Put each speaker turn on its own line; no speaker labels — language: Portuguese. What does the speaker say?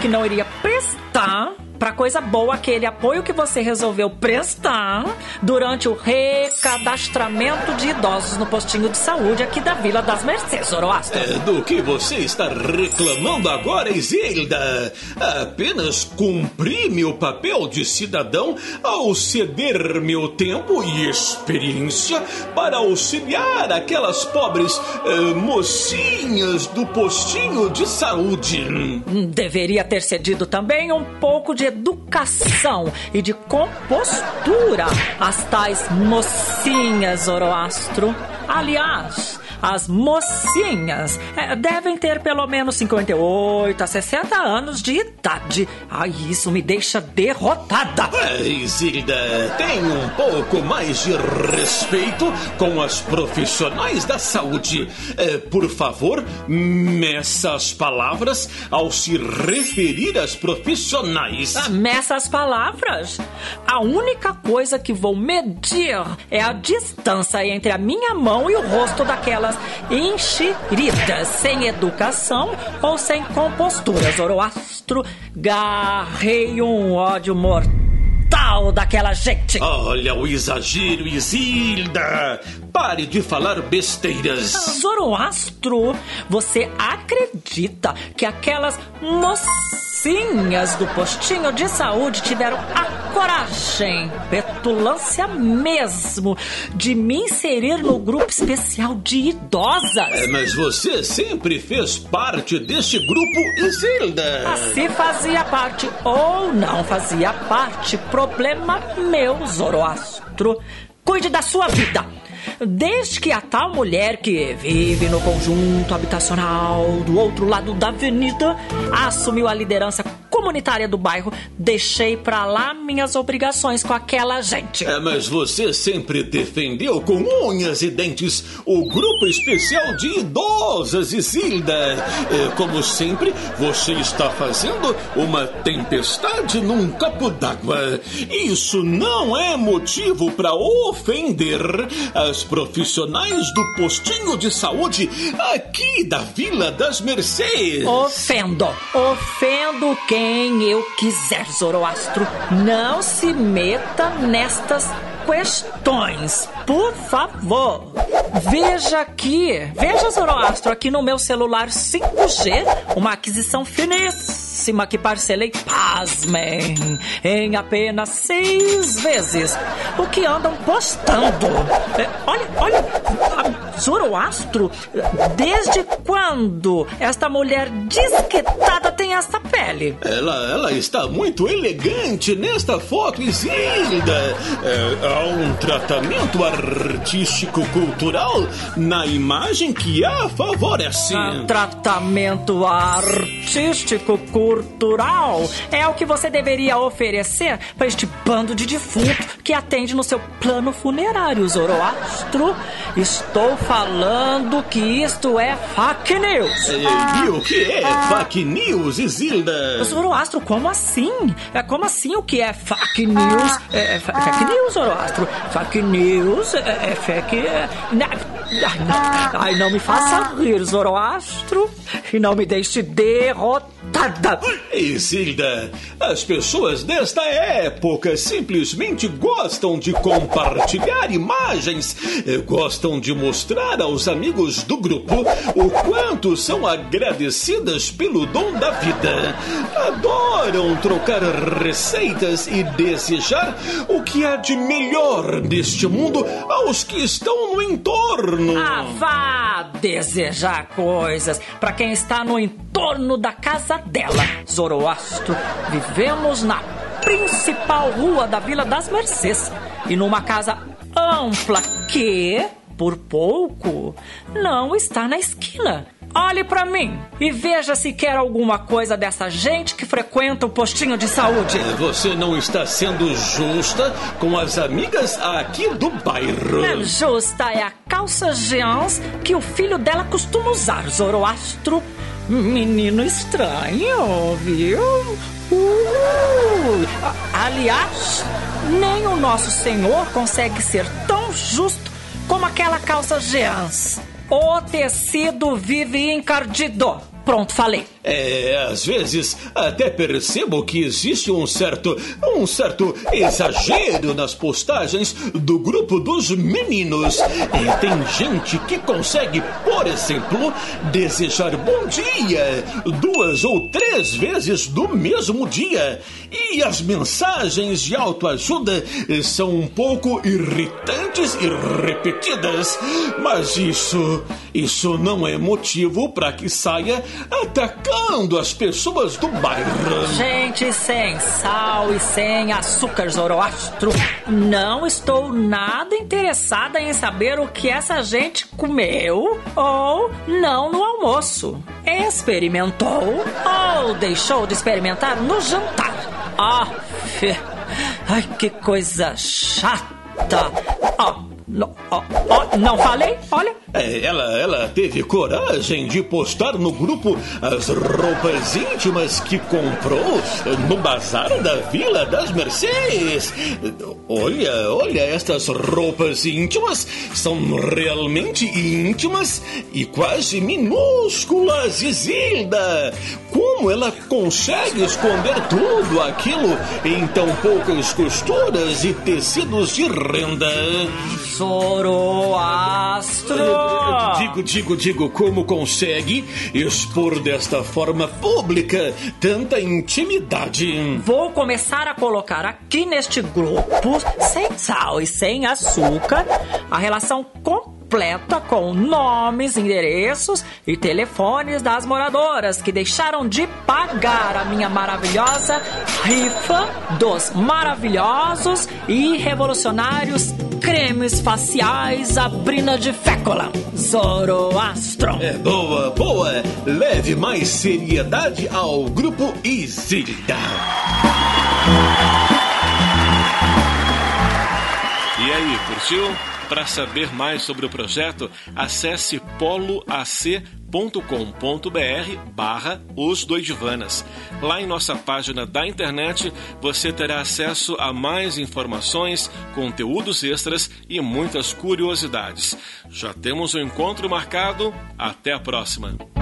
que não iria prestar para coisa boa aquele apoio que você resolveu prestar durante o recadastramento de idosos no postinho de saúde aqui da Vila das Mercês, Zoroastro.
É, do que você está reclamando agora, Isilda? Apenas cumpri meu papel de cidadão ao ceder meu tempo e experiência para auxiliar aquelas pobres uh, mocinhas do postinho de saúde.
Deveria ter cedido também um pouco de educação e de compostura às tais mocinhas, Zoroastro. Aliás, as mocinhas é, devem ter pelo menos 58 a 60 anos de idade. Ai, isso me deixa derrotada.
Ai, Zilda, tenha um pouco mais de respeito com as profissionais da saúde. É, por favor, meça as palavras ao se referir às profissionais.
Ah, meça as palavras? A única coisa que vou medir é a distância entre a minha mão e o rosto daquelas enxeridas, sem educação ou sem compostura. Zoroastro, garrei um ódio mortal daquela gente.
Olha o exagero, Isilda! Pare de falar besteiras.
Zoroastro, você acredita que aquelas mocinhas do postinho de saúde tiveram a coragem, petulância mesmo, de me inserir no grupo especial de idosas?
É, mas você sempre fez parte deste grupo, Isilda.
Se fazia parte ou não fazia parte, problema meu, Zoroastro. Cuide da sua vida. Desde que a tal mulher que vive no conjunto habitacional do outro lado da avenida assumiu a liderança comunitária do bairro, deixei pra lá minhas obrigações com aquela gente.
É, mas você sempre defendeu com unhas e dentes o grupo especial de idosas, Isilda. É, como sempre, você está fazendo uma tempestade num copo d'água. Isso não é motivo para ofender as profissionais do postinho de saúde aqui da Vila das Mercês.
Ofendo, ofendo quem eu quiser, Zoroastro. Não se meta nestas questões, por favor. Veja aqui, veja Zoroastro aqui no meu celular 5G, uma aquisição finíssima que parcelei, pasmem, em apenas seis vezes. O que andam postando? É, olha, olha, Zoroastro, desde quando esta mulher desquitada tem essa pele?
Ela, ela está muito elegante nesta foto, Isilda. É, há um tratamento artístico-cultural na imagem que a favorece.
Ah, tratamento artístico-cultural é o que você deveria oferecer para este bando de defunto que atende no seu plano funerário, Zoroastro. Estou falando que isto é fake news.
E o que é fake news, Isilda?
Zoroastro, como assim? É como assim o que é fake news? É, é fa- fake news, Zoroastro. Fake news é, é fake. É, na- ai, não, ai, não me faça rir, Zoroastro. E não me deixe derrotada.
Isilda, as pessoas desta época simplesmente gostam de compartilhar imagens, eh, gostam de mostrar aos amigos do grupo o quanto são agradecidas pelo dom da vida. Adoram trocar receitas e desejar o que há de melhor neste mundo aos que estão no entorno.
Ah, vá desejar coisas para quem está no entorno da casa dela. Zoroastro, vivemos na principal rua da Vila das Mercês e numa casa ampla que, por pouco, não está na esquina. Olhe para mim e veja se quer alguma coisa dessa gente que frequenta o postinho de saúde.
Você não está sendo justa com as amigas aqui do bairro.
É justa é a calça jeans que o filho dela costuma usar, Zoroastro. Menino estranho, viu? Uh, aliás, nem o nosso senhor consegue ser tão justo como aquela calça jeans. O tecido vive encardido. Pronto, falei.
É, às vezes até percebo que existe um certo, um certo exagero nas postagens do grupo dos meninos. E tem gente que consegue, por exemplo, desejar bom dia duas ou três vezes no mesmo dia. E as mensagens de autoajuda são um pouco irritantes e repetidas. Mas isso, isso não é motivo para que saia atacando as pessoas do bairro.
Gente sem sal e sem açúcar, Zoroastro. Não estou nada interessada em saber o que essa gente comeu ou não no almoço. Experimentou ou deixou de experimentar no jantar. Ah, ai, que coisa chata. Oh, oh, não falei? Olha.
É, ela, ela teve coragem de postar no grupo as roupas íntimas que comprou no bazar da Vila das Mercês. Olha, olha, estas roupas íntimas são realmente íntimas e quase minúsculas, Isilda. Como ela consegue esconder tudo aquilo em tão poucas costuras e tecidos de renda?
Zoroastro!
Digo, digo, digo, como consegue expor desta forma pública tanta intimidade?
Vou começar a colocar aqui neste grupo, sem sal e sem açúcar, a relação completa completa com nomes, endereços e telefones das moradoras que deixaram de pagar a minha maravilhosa rifa dos maravilhosos e revolucionários cremes faciais Abrina de Fécula. Zoroastro.
É boa, boa. Leve mais seriedade ao grupo Isilda.
E aí, curtiu? Para saber mais sobre o projeto, acesse poloac.com.br barra Os Doidivanas. Lá em nossa página da internet você terá acesso a mais informações, conteúdos extras e muitas curiosidades. Já temos o um encontro marcado. Até a próxima!